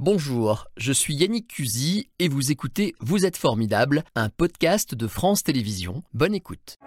Bonjour, je suis Yannick Cusy et vous écoutez Vous êtes formidable, un podcast de France Télévisions. Bonne écoute.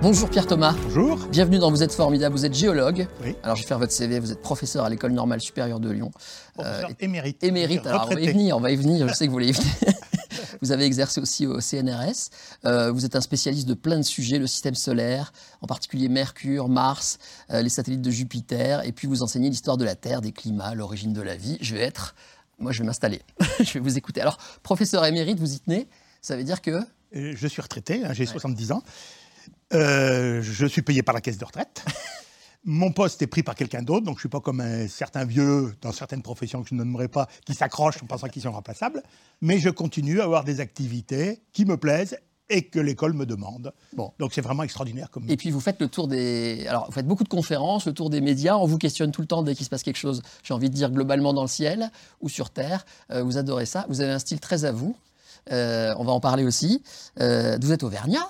Bonjour Pierre Thomas. Bonjour. Bienvenue dans Vous êtes formidable, vous êtes géologue. Oui. Alors je vais faire votre CV, vous êtes professeur à l'école normale supérieure de Lyon. Professeur Euh, émérite. Émérite, alors on va y venir, on va y venir, je sais que vous voulez y venir. Vous avez exercé aussi au CNRS. Euh, vous êtes un spécialiste de plein de sujets, le système solaire, en particulier Mercure, Mars, euh, les satellites de Jupiter, et puis vous enseignez l'histoire de la Terre, des climats, l'origine de la vie. Je vais être, moi je vais m'installer, je vais vous écouter. Alors, professeur émérite, vous y tenez Ça veut dire que Euh, Je suis retraité, hein, j'ai 70 ans. Euh, je suis payé par la caisse de retraite. Mon poste est pris par quelqu'un d'autre, donc je ne suis pas comme un certain vieux dans certaines professions que je ne nommerai pas, qui s'accrochent en pensant qu'ils sont remplaçables. Mais je continue à avoir des activités qui me plaisent et que l'école me demande. Bon. Donc c'est vraiment extraordinaire comme. Et puis vous faites le tour des. Alors, vous faites beaucoup de conférences, le tour des médias. On vous questionne tout le temps dès qu'il se passe quelque chose. J'ai envie de dire globalement dans le ciel ou sur terre. Euh, vous adorez ça. Vous avez un style très à vous. Euh, on va en parler aussi. Euh, vous êtes auvergnat.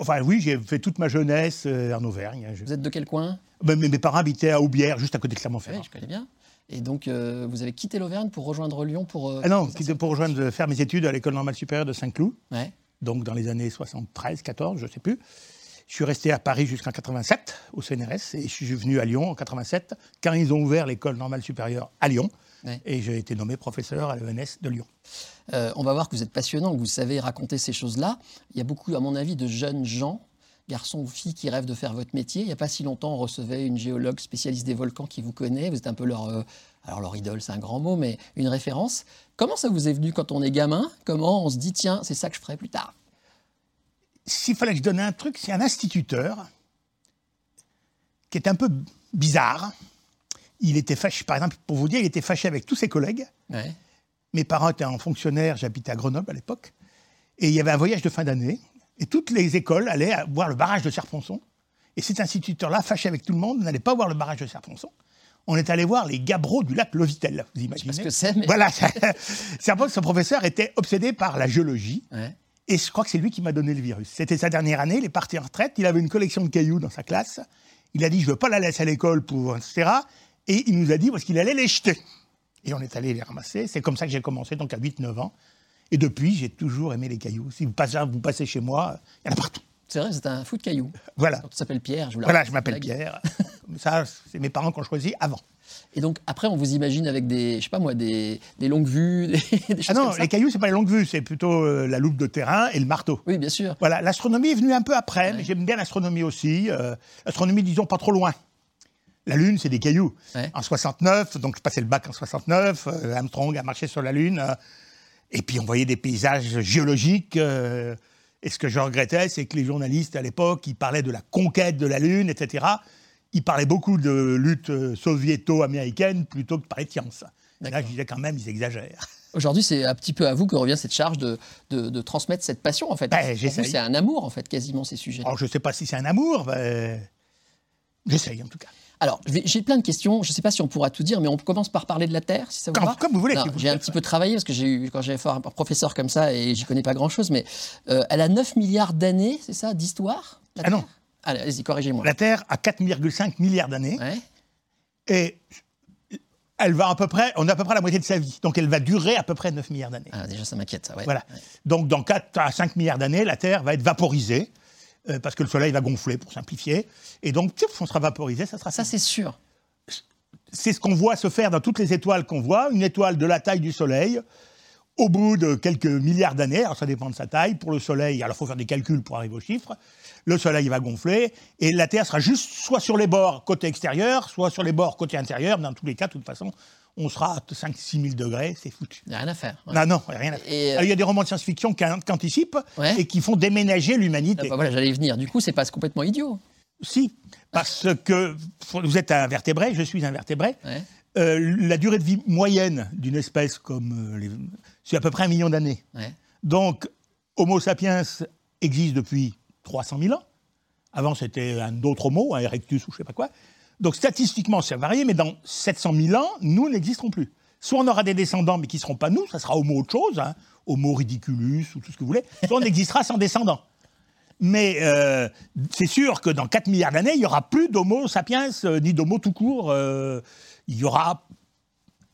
Enfin oui, j'ai fait toute ma jeunesse euh, en Auvergne. Je- Vous êtes de quel coin? Mes parents habitaient à Aubière, juste à côté de Oui, Clermont-Ferrand. je connais bien. Et donc, euh, vous avez quitté l'Auvergne pour rejoindre Lyon pour. euh, Ah non, pour rejoindre, faire mes études à l'école normale supérieure de Saint-Cloud. Ouais. donc dans les années 73, 14, je ne sais plus. Je suis resté à Paris jusqu'en 87 au CNRS et je suis venu à Lyon en 87 quand ils ont ouvert l'école normale supérieure à Lyon Et j'ai été nommé professeur à l'ENS de Lyon. Euh, on va voir que vous êtes passionnant, que vous savez raconter ces choses-là. Il y a beaucoup, à mon avis, de jeunes gens, garçons ou filles, qui rêvent de faire votre métier. Il n'y a pas si longtemps, on recevait une géologue spécialiste des volcans qui vous connaît. Vous êtes un peu leur. euh, alors, leur idole, c'est un grand mot, mais une référence. Comment ça vous est venu quand on est gamin? Comment on se dit, tiens, c'est ça que je ferai plus tard? S'il fallait que je donne un truc, c'est un instituteur qui est un peu bizarre. Il était fâché, par exemple, pour vous dire, il était fâché avec tous ses collègues. Ouais. Mes parents étaient en fonctionnaire, j'habitais à Grenoble à l'époque. Et il y avait un voyage de fin d'année. Et toutes les écoles allaient voir le barrage de Serponçon. Et cet instituteur-là, fâché avec tout le monde, n'allait pas voir le barrage de Serponçon. On est allé voir les gabbros du lac Lovitel, vous imaginez ce que c'est, mais- Voilà. Serponçon, ce professeur était obsédé par la géologie. Ouais. Et je crois que c'est lui qui m'a donné le virus. C'était sa dernière année, il est parti en retraite, il avait une collection de cailloux dans sa classe. Il a dit, je ne veux pas la laisser à l'école pour, etc. Et il nous a dit parce qu'il allait les jeter. Et on est allé les ramasser. C'est comme ça que j'ai commencé, donc à 8-9 ans. Et depuis, j'ai toujours aimé les cailloux. Si vous passez, vous passez chez moi, il y en a partout. C'est vrai, c'est un fou de cailloux. Voilà. Quand on s'appelle Pierre, je vous Voilà, je m'appelle. Pierre. Ça, c'est mes parents qui ont choisi avant. Et donc, après, on vous imagine avec des, je sais pas moi, des, des longues vues, des, des choses Ah non, comme ça. les cailloux, c'est pas les longues vues, c'est plutôt euh, la loupe de terrain et le marteau. Oui, bien sûr. Voilà, l'astronomie est venue un peu après, mais j'aime bien l'astronomie aussi. Euh, l'astronomie, disons, pas trop loin. La Lune, c'est des cailloux. Ouais. En 69, donc je passais le bac en 69, euh, Armstrong a marché sur la Lune, euh, et puis on voyait des paysages géologiques. euh, et ce que je regrettais, c'est que les journalistes à l'époque, ils parlaient de la conquête de la Lune, etc. Ils parlaient beaucoup de lutte euh, soviéto-américaine plutôt que de parler de science. Et là, je disais quand même, ils exagèrent. Aujourd'hui, c'est un petit peu à vous que revient cette charge de, de, de transmettre cette passion, en fait. Ben. C'est un amour, en fait, quasiment, ces sujets. Alors, je ne sais pas si c'est un amour, ben, j'essaye en tout cas. Alors, j'ai plein de questions. Je ne sais pas si on pourra tout dire, mais on commence par parler de la Terre, si ça vous Comme- va. comme vous voulez, J'ai un petit peu travaillé, parce que j'ai eu, quand j'avais fait un professeur comme ça, et j'y connais pas grand-chose, mais euh, elle a 9 milliards d'années, c'est ça, d'histoire Ah non. Terre? Allez, allez-y, corrigez-moi. La Terre a 4,5 milliards d'années Ouais. et elle va à peu près, on a à peu près la moitié de sa vie. Donc elle va durer à peu près 9 milliards d'années. Ah, déjà, ça m'inquiète, ça. Ouais. Voilà. Donc dans 4 à 5 milliards d'années, la Terre va être vaporisée euh, parce que le Soleil va gonfler, pour simplifier. Et donc, on sera vaporisé, ça sera Ça, ça. c'est sûr. C'est ce qu'on voit se faire dans toutes les étoiles qu'on voit. Une étoile de la taille du Soleil, au bout de quelques milliards d'années, alors ça dépend de sa taille, pour le Soleil, alors il faut faire des calculs pour arriver aux chiffres, le Soleil va gonfler, et la Terre sera juste soit sur les bords côté extérieur, soit sur les bords côté intérieur, dans tous les cas, de toute façon, on sera à 5-6 000 degrés, c'est foutu. Il n'y a rien à faire. ouais. Non, non, rien à faire. Et, euh, Alors, Il y a des romans de science-fiction qui, qui anticipent Ouais. et qui font déménager Ah, l'humanité. bah, voilà, j'allais y venir. Du coup, c'est pas complètement idiot. Si, parce que vous êtes un vertébré, je suis un vertébré. Ouais. Euh, la durée de vie moyenne d'une espèce comme euh, les... c'est à peu près un million d'années. Donc, Homo sapiens existe depuis 300 000 ans. Avant, c'était un autre Homo, un Erectus ou je sais pas quoi. Donc, statistiquement, ça varie, mais dans 700 000 ans, nous n'existerons plus. Soit on aura des descendants, mais qui ne seront pas nous, ça sera Homo autre chose, hein, Homo ridiculus ou tout ce que vous voulez, soit on existera sans descendants. Mais euh, c'est sûr que dans 4 milliards d'années, il n'y aura plus d'Homo sapiens, euh, ni d'Homo tout court. euh, il y aura.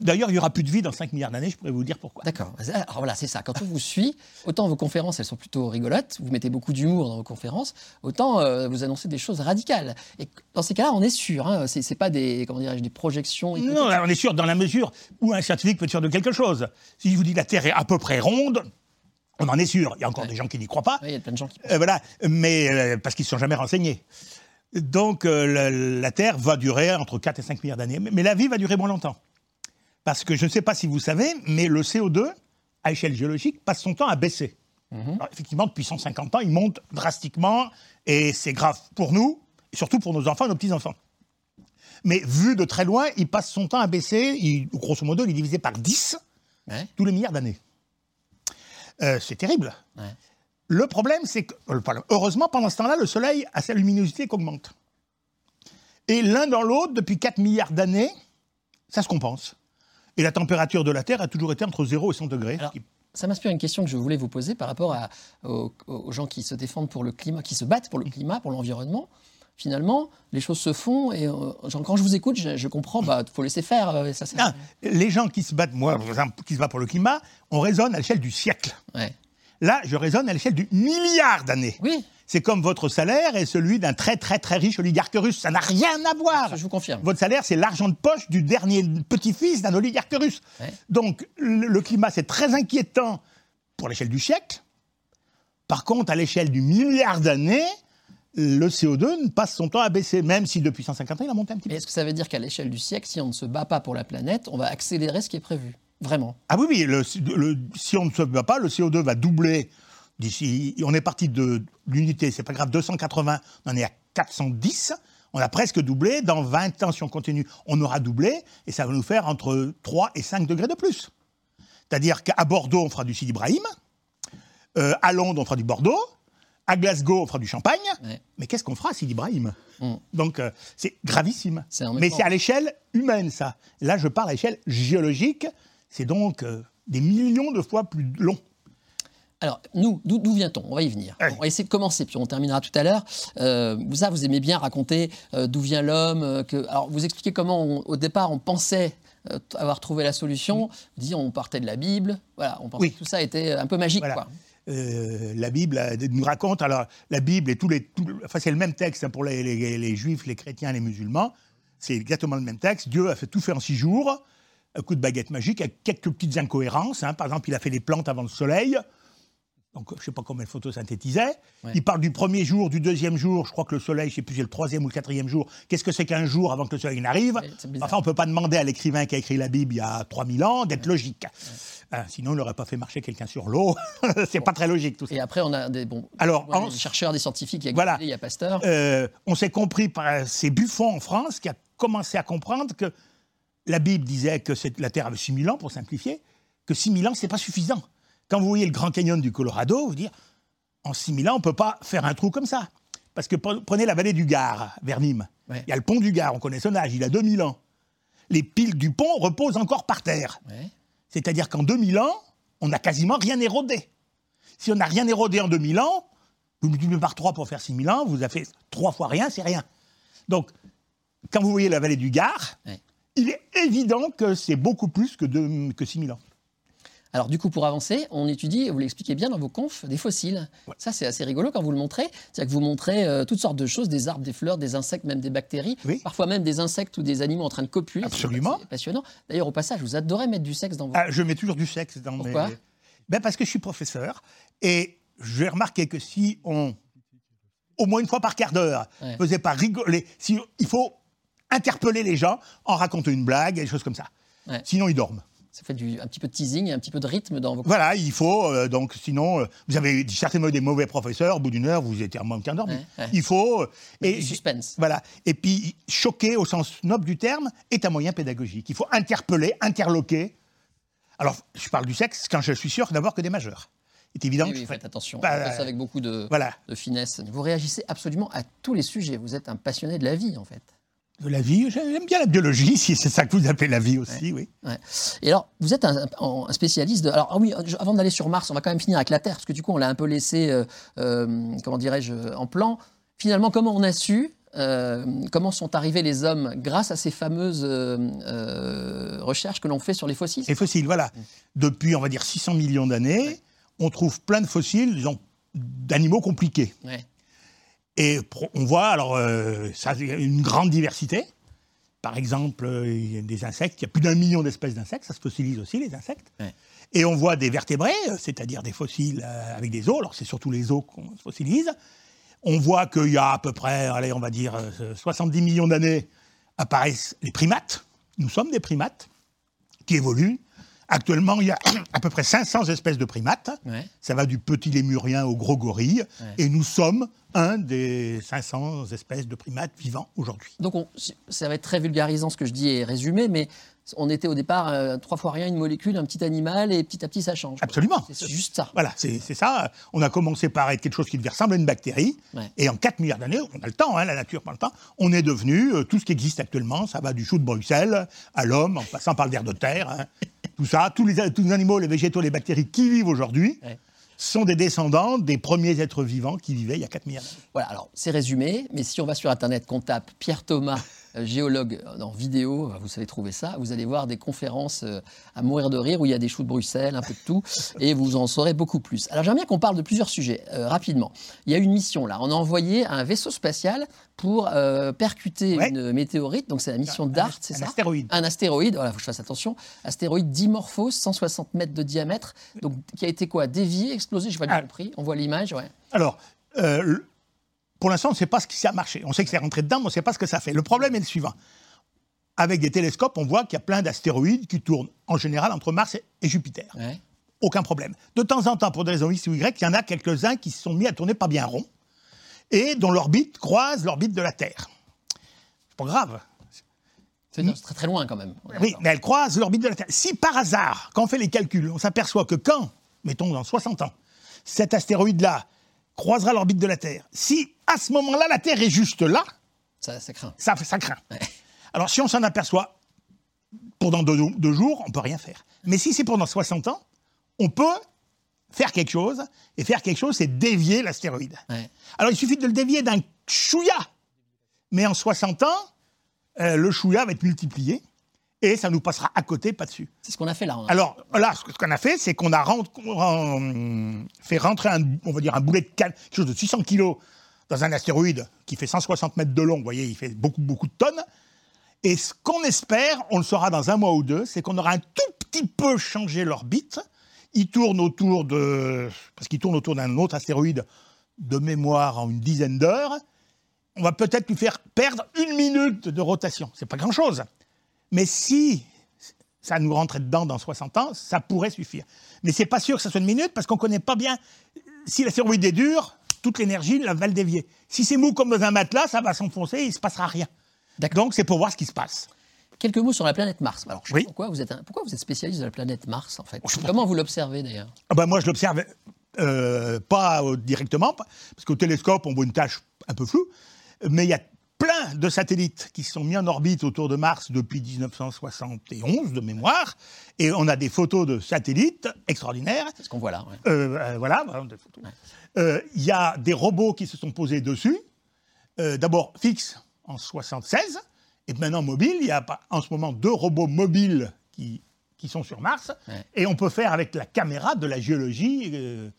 D'ailleurs, il n'y aura plus de vie dans 5 milliards d'années, je pourrais vous dire pourquoi. D'accord. Alors voilà, c'est ça. Quand on vous suit, autant vos conférences, elles sont plutôt rigolotes, vous mettez beaucoup d'humour dans vos conférences, autant euh, vous annoncez des choses radicales. Et dans ces cas-là, on est sûr. Hein, c'est c'est pas des, comment des projections. Non, on est sûr dans la mesure où un scientifique peut être sûr de quelque chose. Si je vous dis la Terre est à peu près ronde, on en est sûr. Il y a encore Ouais. des gens qui n'y croient pas. Oui, il y a plein de gens qui. Euh, voilà, mais euh, parce qu'ils ne se sont jamais renseignés. Donc euh, la, la Terre va durer entre 4 et 5 milliards d'années. Mais, mais la vie va durer moins longtemps. Parce que je ne sais pas si vous savez, mais le CO2, à échelle géologique, passe son temps à baisser. Alors, effectivement, depuis 150 ans, il monte drastiquement, et c'est grave pour nous, et surtout pour nos enfants et nos petits-enfants. Mais vu de très loin, il passe son temps à baisser, il- grosso modo, il est divisé par 10 Ouais. tous les milliards d'années. Euh, c'est terrible. Ouais. Le problème, c'est que, euh, heureusement, pendant ce temps-là, le Soleil a sa luminosité qui augmente. Et l'un dans l'autre, depuis 4 milliards d'années, ça se compense. Et la température de la Terre a toujours été entre 0 et 100 degrés. Alors, ça m'inspire une question que je voulais vous poser par rapport à- aux, aux gens qui se défendent pour le climat, qui se battent pour le climat, pour l'environnement. Finalement, les choses se font et euh, quand je vous écoute, je, je comprends, bah, faut laisser faire. euh, ça, les gens qui se battent, moi, par exemple, qui se battent pour le climat, on raisonne à l'échelle du siècle. Ouais. Là, je raisonne à l'échelle du milliard d'années. Oui, C'est comme votre salaire et celui d'un très très très riche oligarque russe. Ça n'a rien à voir. je vous confirme. Votre salaire, c'est l'argent de poche du dernier petit-fils d'un oligarque russe. Ouais. Donc, le, le climat, c'est très inquiétant pour l'échelle du siècle. Par contre, à l'échelle du milliard d'années, le CO2 passe son temps à baisser, même si depuis 150 ans, il a monté un petit peu. Mais est-ce que ça veut dire qu'à l'échelle du siècle, si on ne se bat pas pour la planète, on va accélérer ce qui est prévu? Vraiment? Ah oui, oui, le- le- si on ne se bat pas, le CO2 va doubler d'ici. On est parti de l'unité, c'est pas grave, 280, on en est à 410. On a presque doublé. Dans 20 ans, si on continue, on aura doublé. Et ça va nous faire entre 3 et 5 degrés de plus. C'est-à-dire qu'à Bordeaux, on fera du Sidi Ibrahim. Euh, à Londres, on fera du Bordeaux. À Glasgow, on fera du Champagne. Ouais. Mais qu'est-ce qu'on fera à Sidi Ibrahim Mm. Donc, euh, c'est gravissime. Mais c'est à l'échelle humaine, ça. Là, je parle à l'échelle géologique. C'est donc euh, des millions de fois plus long. Alors, nous, d'où vient-on? On va y venir. Allez. On va essayer de commencer, puis on terminera tout à l'heure. Euh, vous, ça, vous aimez bien raconter euh, d'où vient l'homme. euh, que... Alors, vous expliquez comment, on- au départ, on pensait euh, avoir trouvé la solution. Vous dites, on partait de la Bible. Voilà, on pensait Oui. que tout ça était un peu magique. Voilà. Quoi. Euh, la Bible euh, nous raconte, alors la Bible et tous les, tous- enfin c'est le même texte hein, pour les, les- les juifs, les chrétiens, les musulmans, c'est exactement le même texte. Dieu a fait tout fait en six jours, un coup de baguette magique, avec quelques petites incohérences. hein. Par exemple, il a fait les plantes avant le soleil, donc je ne sais pas comment il photosynthétisait. Ouais. Il parle du premier jour, du deuxième jour, je crois que le soleil, je ne sais plus, c'est le troisième ou le quatrième jour. Qu'est-ce que c'est qu'un jour avant que le soleil n'arrive. Enfin, on ne peut pas demander à l'écrivain qui a écrit la Bible il y a 3000 ans d'être logique. Hein, sinon, il n'aurait pas fait marcher quelqu'un sur l'eau. c'est pas très logique tout ça. Et après, on a des, bon, Alors, des chercheurs, des scientifiques. Il y a Voilà. Il y a Pasteur. Euh, on s'est compris par ces Buffon en France qui a commencé à comprendre que la Bible disait que la Terre avait 6000 ans, pour simplifier, que 6000 ans, c'est pas suffisant. Quand vous voyez le Grand Canyon du Colorado, vous dire, en 6000 ans, on peut pas faire un trou comme ça. Parce que pre- prenez la vallée du Gard, vers Nîmes. Ouais. Il y a le pont du Gard, on connaît son âge, il a 2000 ans. Les piles du pont reposent encore par terre. Ouais. C'est-à-dire qu'en 2000 ans, on n'a quasiment rien érodé. Si on n'a rien érodé en 2000 ans, vous multipliez par 3 pour faire 6000 ans, vous avez fait 3 fois rien, c'est rien. Donc, quand vous voyez la vallée du Gard, Ouais. il est évident que c'est beaucoup plus que, de, que 6000 ans. Alors du coup, pour avancer, on étudie, et vous l'expliquez bien dans vos confs, des fossiles. Ouais. Ça, c'est assez rigolo quand vous le montrez. C'est-à-dire que vous montrez euh, toutes sortes de choses, des arbres, des fleurs, des insectes, même des bactéries, Oui. parfois même des insectes ou des animaux en train de copuler. Absolument. C'est passionnant. D'ailleurs, au passage, vous adorez mettre du sexe dans vos... Ah, je mets toujours du sexe dans Pourquoi mes... Ben parce que je suis professeur et j'ai remarqué que si on, au moins une fois par quart d'heure, Ouais. faisait pas rigoler, si, il faut interpeller les gens en racontant une blague et des choses comme ça. Ouais. Sinon, ils dorment. Ça fait du, un petit peu de teasing et un petit peu de rythme dans vos... Voilà, il faut, euh, donc sinon, euh, vous avez certainement des mauvais professeurs, au bout d'une heure, vous étiez en manque endormi. Ouais, ouais. Il faut. euh, du suspense. Voilà. Et puis, choquer au sens noble du terme est un moyen pédagogique. Il faut interpeller, interloquer. Alors, je parle du sexe quand je suis sûr d'abord que des majeurs. C'est évident Oui, que oui, faites attention. Bah, ça avec beaucoup de, Voilà. de finesse. Vous réagissez absolument à tous les sujets. Vous êtes un passionné de la vie, en fait. De la vie, j'aime bien la biologie, si c'est ça que vous appelez la vie aussi, oui. Et alors, vous êtes un, spécialiste de. Alors, ah oui, avant d'aller sur Mars, on va quand même finir avec la Terre, parce que du coup, on l'a un peu laissé, euh, euh, comment dirais-je, en plan. Finalement, comment on a su euh, comment sont arrivés les hommes grâce à ces fameuses recherches que l'on fait sur les fossiles? Les fossiles, voilà. Depuis, on va dire, 600 millions d'années, on trouve plein de fossiles d'animaux compliqués. Et on voit, alors, euh, ça, une grande diversité. Par exemple, euh, il y a des insectes, il y a plus d'un million d'espèces d'insectes, ça se fossilise aussi, les insectes. Et on voit des vertébrés, euh, c'est-à-dire des fossiles avec des os, alors c'est surtout les os qu'on fossilise. On voit qu'il y a à peu près, allez, on va dire, 70 millions d'années, apparaissent les primates. Nous sommes des primates qui évoluent. Actuellement, il y a à peu près 500 espèces de primates. Ça va du petit lémurien au gros gorille. Et nous sommes un des 500 espèces de primates vivants aujourd'hui. Donc ça va être très vulgarisant ce que je dis et résumé, mais on était au départ euh, trois fois rien, une molécule, un petit animal, et petit à petit ça change. Absolument. C'est juste ça. Voilà, c'est ça. On a commencé par être quelque chose qui devait ressembler à une bactérie, et en 4 milliards d'années, on a le temps, hein, la nature prend le temps, on est devenu euh, tout ce qui existe actuellement. Ça va du chou de Bruxelles à l'homme, en passant par le de terre, hein. Tout ça, tous les, tous les, animaux, les végétaux, les bactéries qui vivent aujourd'hui sont des descendants des premiers êtres vivants qui vivaient il y a 4 milliards Voilà, alors c'est résumé, mais si on va sur Internet, qu'on tape Pierre Thomas géologue en vidéo, vous savez trouver ça, vous allez voir des conférences euh, à mourir de rire où il y a des choux de Bruxelles, un peu de tout, et vous en saurez beaucoup plus. Alors j'aimerais bien qu'on parle de plusieurs sujets euh, rapidement. Il y a une mission là, on a envoyé un vaisseau spatial pour percuter une météorite, donc c'est la mission DART, c'est ça Un astéroïde. Un astéroïde, voilà, faut que je fasse attention. Astéroïde Dimorphos, 160 mètres de diamètre, donc qui a été quoi Dévié, explosé, je n'ai pas bien ah. compris. On voit l'image, ouais. Alors, pour l'instant, on ne sait pas ce qui a marché. On sait que c'est rentré dedans, mais on ne sait pas ce que ça fait. Le problème est le suivant. Avec des télescopes, on voit qu'il y a plein d'astéroïdes qui tournent en général entre Mars et Jupiter. Aucun problème. De temps en temps, pour des raisons X ou Y, il y en a quelques-uns qui se sont mis à tourner pas bien rond et dont l'orbite croise l'orbite de la Terre. C'est pas grave. C'est très très loin quand même. Oui, mais elle croise l'orbite de la Terre. Si par hasard, quand on fait les calculs, on s'aperçoit que quand, mettons dans 60 ans, cet astéroïde-là croisera l'orbite de la Terre. Si à ce moment-là la Terre est juste là, ça, craint. Ça, craint. Alors si on s'en aperçoit pendant deux, jours, on peut rien faire. Mais si c'est pendant 60 ans, on peut faire quelque chose. Et faire quelque chose, c'est dévier l'astéroïde. Alors il suffit de le dévier d'un chouïa. Mais en 60 ans, euh, le chouïa va être multiplié et ça nous passera à côté, pas dessus. C'est ce qu'on a fait là. Alors là, ce qu'on a fait, c'est qu'on a fait rentrer un, on va dire un boulet de quelque chose de 600 kilos dans un astéroïde qui fait 160 mètres de long. Vous voyez, il fait beaucoup, beaucoup de tonnes. Et ce qu'on espère, on le saura dans un mois ou deux, c'est qu'on aura un tout petit peu changé l'orbite. Il tourne autour de, parce qu'il tourne autour d'un autre astéroïde de mémoire en une dizaine d'heures. On va peut-être lui faire perdre une minute de rotation. C'est pas grand-chose. Mais si ça nous rentrait dedans dans 60 ans, ça pourrait suffire. Mais c'est pas sûr que ça soit une minute parce qu'on connaît pas bien. Si l'astéroïde est dur, toute l'énergie la va le dévier. Si c'est mou comme dans un matelas, ça va s'enfoncer et il se passera rien. Donc c'est pour voir ce qui se passe. Quelques mots sur la planète Mars. Alors, pourquoi, vous êtes pourquoi vous êtes spécialiste de la planète Mars, en fait? Comment vous l'observez, d'ailleurs? Ah ben Moi, je l'observe euh, pas directement, parce qu'au télescope, on voit une tâche un peu floue, mais il y a plein de satellites qui sont mis en orbite autour de Mars depuis 1971 de mémoire, et on a des photos de satellites extraordinaires. C'est ce qu'on voit là. Euh, euh, voilà, euh, Il y a des robots qui se sont posés dessus, d'abord fixes en 76, et maintenant mobiles. Il y a en ce moment deux robots mobiles qui, qui sont sur Mars, et on peut faire avec la caméra de la géologie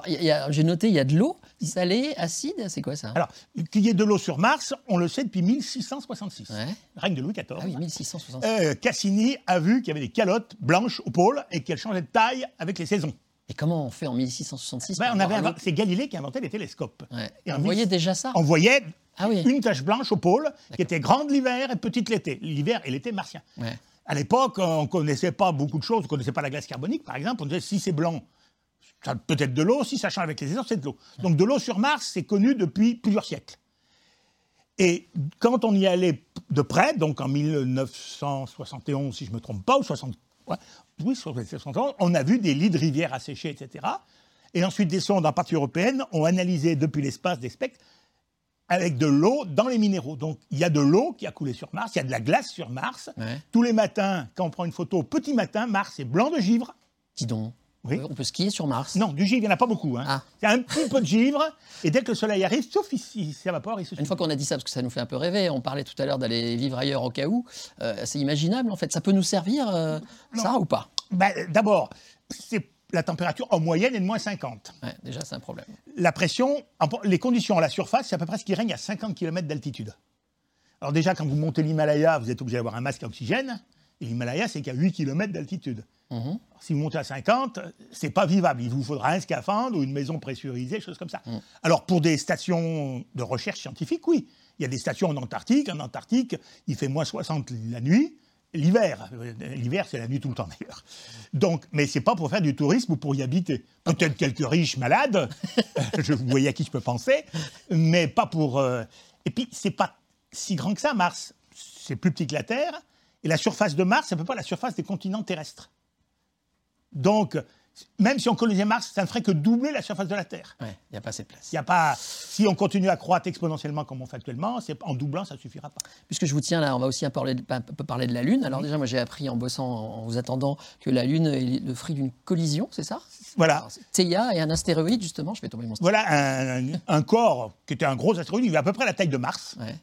alors, j'ai noté, il y a de l'eau salée, acide, c'est quoi ça? Alors, qu'il y ait de l'eau sur Mars, on le sait depuis 1666. Ouais. Règne de Louis XIV. Ah oui, 1666. Euh, Cassini a vu qu'il y avait des calottes blanches au pôle et qu'elles changeaient de taille avec les saisons. Et comment on fait en 1666 ben, C'est Galilée qui a inventé les télescopes. Et on voyait déjà ça On voyait ah une tache blanche au pôle qui était grande l'hiver et petite l'été. L'hiver et l'été martien. À l'époque, on ne connaissait pas beaucoup de choses. On ne connaissait pas la glace carbonique, par exemple. On disait si c'est blanc, peut-être de l'eau, si ça change avec les saisons, c'est de l'eau. Donc de l'eau sur Mars, c'est connu depuis plusieurs siècles. Et quand on y allait de près, donc en 1971, si je ne me trompe pas, ou 60, oui, 71, on a vu des lits de rivières asséchés, etc. Et ensuite, des sondes, en partie européenne, ont analysé depuis l'espace des spectres avec de l'eau dans les minéraux. Donc il y a de l'eau qui a coulé sur Mars, il y a de la glace sur Mars. Ouais. Tous les matins, quand on prend une photo petit matin, Mars est blanc de givre. Dis donc. Oui. On peut skier sur Mars. Non, du givre, il n'y en a pas beaucoup. Hein. Ah. C'est un petit peu de givre, et dès que le soleil arrive, sauf il s'évapore, il se Une fois qu'on a dit ça, parce que ça nous fait un peu rêver, on parlait tout à l'heure d'aller vivre ailleurs au cas où, euh, c'est imaginable en fait. Ça peut nous servir, euh, ça ou pas? Ben, D'abord, c'est la température en moyenne est de moins 50. Ouais, Déjà, c'est un problème. La pression, les conditions à la surface, c'est à peu près ce qui règne à 50 km d'altitude. Alors déjà, quand vous montez l'Himalaya, vous êtes obligé d'avoir un masque à oxygène. Et l'Himalaya, c'est qu'à 8 km d'altitude. Mhm. Si vous montez à 50, c'est pas vivable. Il vous faudra un scaphandre ou une maison pressurisée, choses comme ça. Alors pour des stations de recherche scientifique, oui. Il y a des stations en Antarctique. En Antarctique, il fait moins 60 la nuit. L'hiver, l'hiver c'est la nuit tout le temps d'ailleurs. Donc, mais c'est pas pour faire du tourisme ou pour y habiter. Peut-être quelques riches malades, je vous voyez à qui je peux penser, mais pas pour. euh, Et puis c'est pas si grand que ça Mars. C'est plus petit que la Terre, et la surface de Mars, c'est à peu près la surface des continents terrestres. Donc, même si on colonisait Mars, ça ne ferait que doubler la surface de la Terre. Ouais, il n'y a pas assez de place. Y a pas, si on continue à croître exponentiellement comme on fait actuellement, en doublant, ça ne suffira pas. Puisque je vous tiens là, on va aussi un, parler de- un peu parler de la Lune. Alors déjà, moi j'ai appris en bossant, en vous attendant, que la Lune est le fruit d'une collision, c'est ça? Voilà. Theia et un astéroïde, justement, je vais tomber mon stylo. Voilà un, un corps qui était un gros astéroïde, il avait à peu près la taille de Mars, Ouais.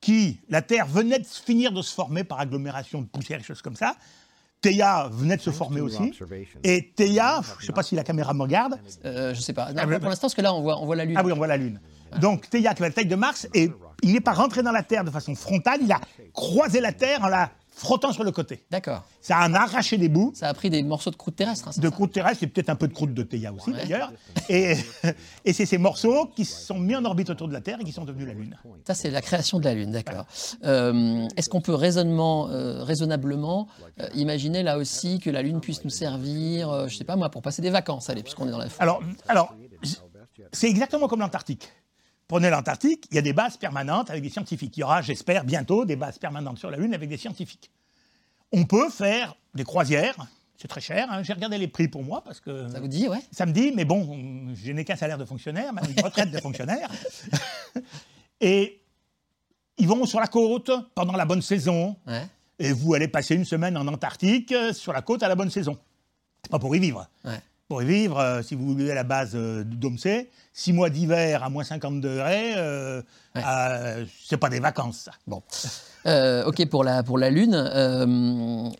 qui, la Terre venait de finir de se former par agglomération de poussière et choses comme ça. Theia venait de se former aussi. Et Theia, je ne sais pas si la caméra me regarde, Euh, je sais pas. Non, Ah, pour l'instant, parce que là, on voit, on voit la Lune. Ah oui, on voit la Lune. Donc Theia qui avait la taille de Mars, et il n'est pas rentré dans la Terre de façon frontale, il a croisé la Terre en la frottant sur le côté. D'accord. Ça en a arraché des bouts. Ça a pris des morceaux de croûte terrestre. hein, de ça croûte terrestre et peut-être un peu de croûte de Theia aussi Ouais. d'ailleurs. Et, et c'est ces morceaux qui se sont mis en orbite autour de la Terre et qui sont devenus la Lune. Ça, c'est la création de la Lune, d'accord. Euh, Est-ce qu'on peut raisonnement, euh, raisonnablement euh, imaginer là aussi que la Lune puisse nous servir, je sais pas moi, pour passer des vacances, allez, puisqu'on est dans la forêt Alors, alors c'est exactement comme l'Antarctique. Prenez l'Antarctique, il y a des bases permanentes avec des scientifiques. Il y aura, j'espère, bientôt des bases permanentes sur la Lune avec des scientifiques. On peut faire des croisières, c'est très cher. hein. J'ai regardé les prix pour moi parce que Ça vous dit, ouais samedi, mais bon, je n'ai qu'un salaire de fonctionnaire, même une retraite de fonctionnaire. Et ils vont sur la côte pendant la bonne saison. Ouais. Et vous allez passer une semaine en Antarctique euh, sur la côte à la bonne saison. C'est pas pour y vivre. Ouais. Pour y vivre, euh, si vous vivez à la base euh, Domsé, six mois d'hiver à moins 50 degrés, euh, Ouais. euh, c'est pas des vacances, ça. Bon. Euh, ok, pour la, pour la Lune,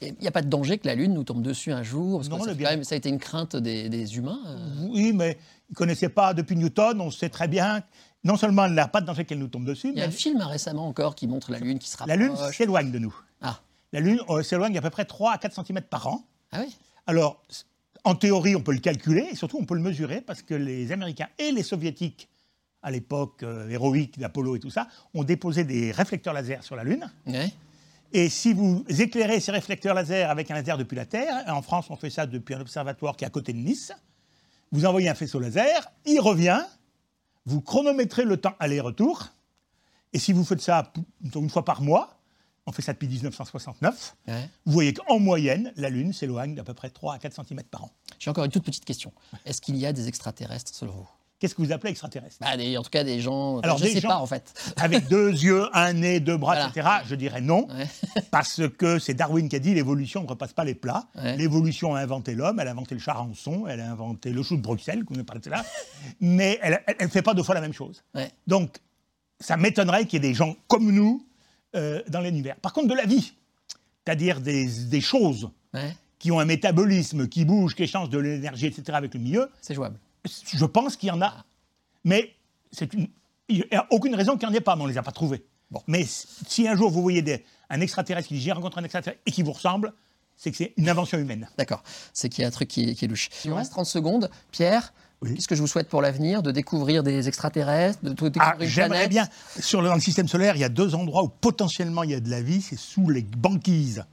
il n'y a pas de danger que la Lune nous tombe dessus un jour parce que Non, ça, le fait bien- quand même- ça a été une crainte des, des humains. euh. Oui, mais ils ne connaissaient pas depuis Newton, on sait très bien, non seulement il n'y a pas de danger qu'elle nous tombe dessus, Il y a mais un film récemment encore qui montre la Lune qui se la Lune rapproche. s'éloigne de nous. Ah, La Lune euh, s'éloigne à peu près 3 à 4 cm par an. ah oui Alors, en théorie, on peut le calculer et surtout on peut le mesurer parce que les Américains et les Soviétiques, à l'époque euh, héroïque d'Apollo et tout ça, ont déposé des réflecteurs laser sur la Lune. Ouais. Et si vous éclairez ces réflecteurs laser avec un laser depuis la Terre, en France on fait ça depuis un observatoire qui est à côté de Nice, vous envoyez un faisceau laser, il revient, vous chronométrez le temps aller-retour, et si vous faites ça une fois par mois, on fait ça depuis 1969, ouais. vous voyez qu'en moyenne, la Lune s'éloigne d'à peu près 3 à 4 cm par an. J'ai encore une toute petite question. Est-ce qu'il y a des extraterrestres selon vous? Qu'est-ce que vous appelez extraterrestre bah, des- En tout cas, des gens. Alors, je des sais gens- pas en fait. Avec deux yeux, un nez, deux bras, Voilà. etc. Je dirais non, Ouais. parce que c'est Darwin qui a dit l'évolution ne repasse pas les plats. Ouais. L'évolution a inventé l'homme, elle a inventé le charançon, elle a inventé le chou de Bruxelles, qu'on ne parle de là, mais elle ne fait pas deux fois la même chose. Ouais. Donc, ça m'étonnerait qu'il y ait des gens comme nous euh, dans l'univers. Par contre, de la vie, c'est-à-dire des, des choses Ouais. qui ont un métabolisme, qui bougent, qui échangent de l'énergie, etc. avec le milieu, C'est jouable. je pense qu'il y en a. Mais c'est une- il n'y a aucune raison qu'il n'y en ait pas, mais on ne les a pas trouvés. Bon. Mais si un jour vous voyez des- un extraterrestre qui dit j'ai rencontré un extraterrestre et qui vous ressemble, c'est que c'est une invention humaine. D'accord. C'est qu'il y a un truc qui est, qui est louche. Il nous reste 30 secondes. Pierre, Oui. qu'est-ce que je vous souhaite pour l'avenir De découvrir des extraterrestres De découvrir Ah, J'aimerais bien. Sur le, dans le système solaire, il y a deux endroits où potentiellement il y a de la vie, c'est sous les banquises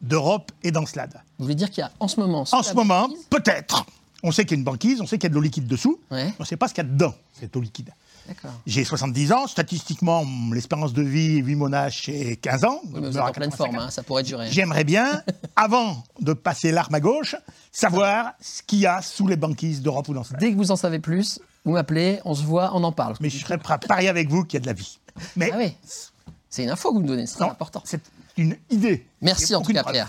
d'Europe et d'Encelade. Vous voulez dire qu'il y a en ce moment. En ce moment, peut-être. On sait qu'il y a une banquise, on sait qu'il y a de l'eau liquide dessous, Ouais. on ne sait pas ce qu'il y a dedans, cette eau liquide. J'ai 70 ans, statistiquement, l'espérance de vie, vu mon âge, c'est 15 ans. Oui, mais vous êtes en pleine 85 forme, hein, ça pourrait durer. J'aimerais bien, avant de passer l'arme à gauche, savoir ce qu'il y a sous les banquises d'Europe ou d'Encelade. Dès que vous en savez plus, Vous m'appelez, on se voit, on en parle. Mais je serais prêt à parier avec vous qu'il y a de la vie. Mais Ah oui, c'est une info que vous me donnez, c'est très important. c'est une idée. Merci en tout cas. Pierre.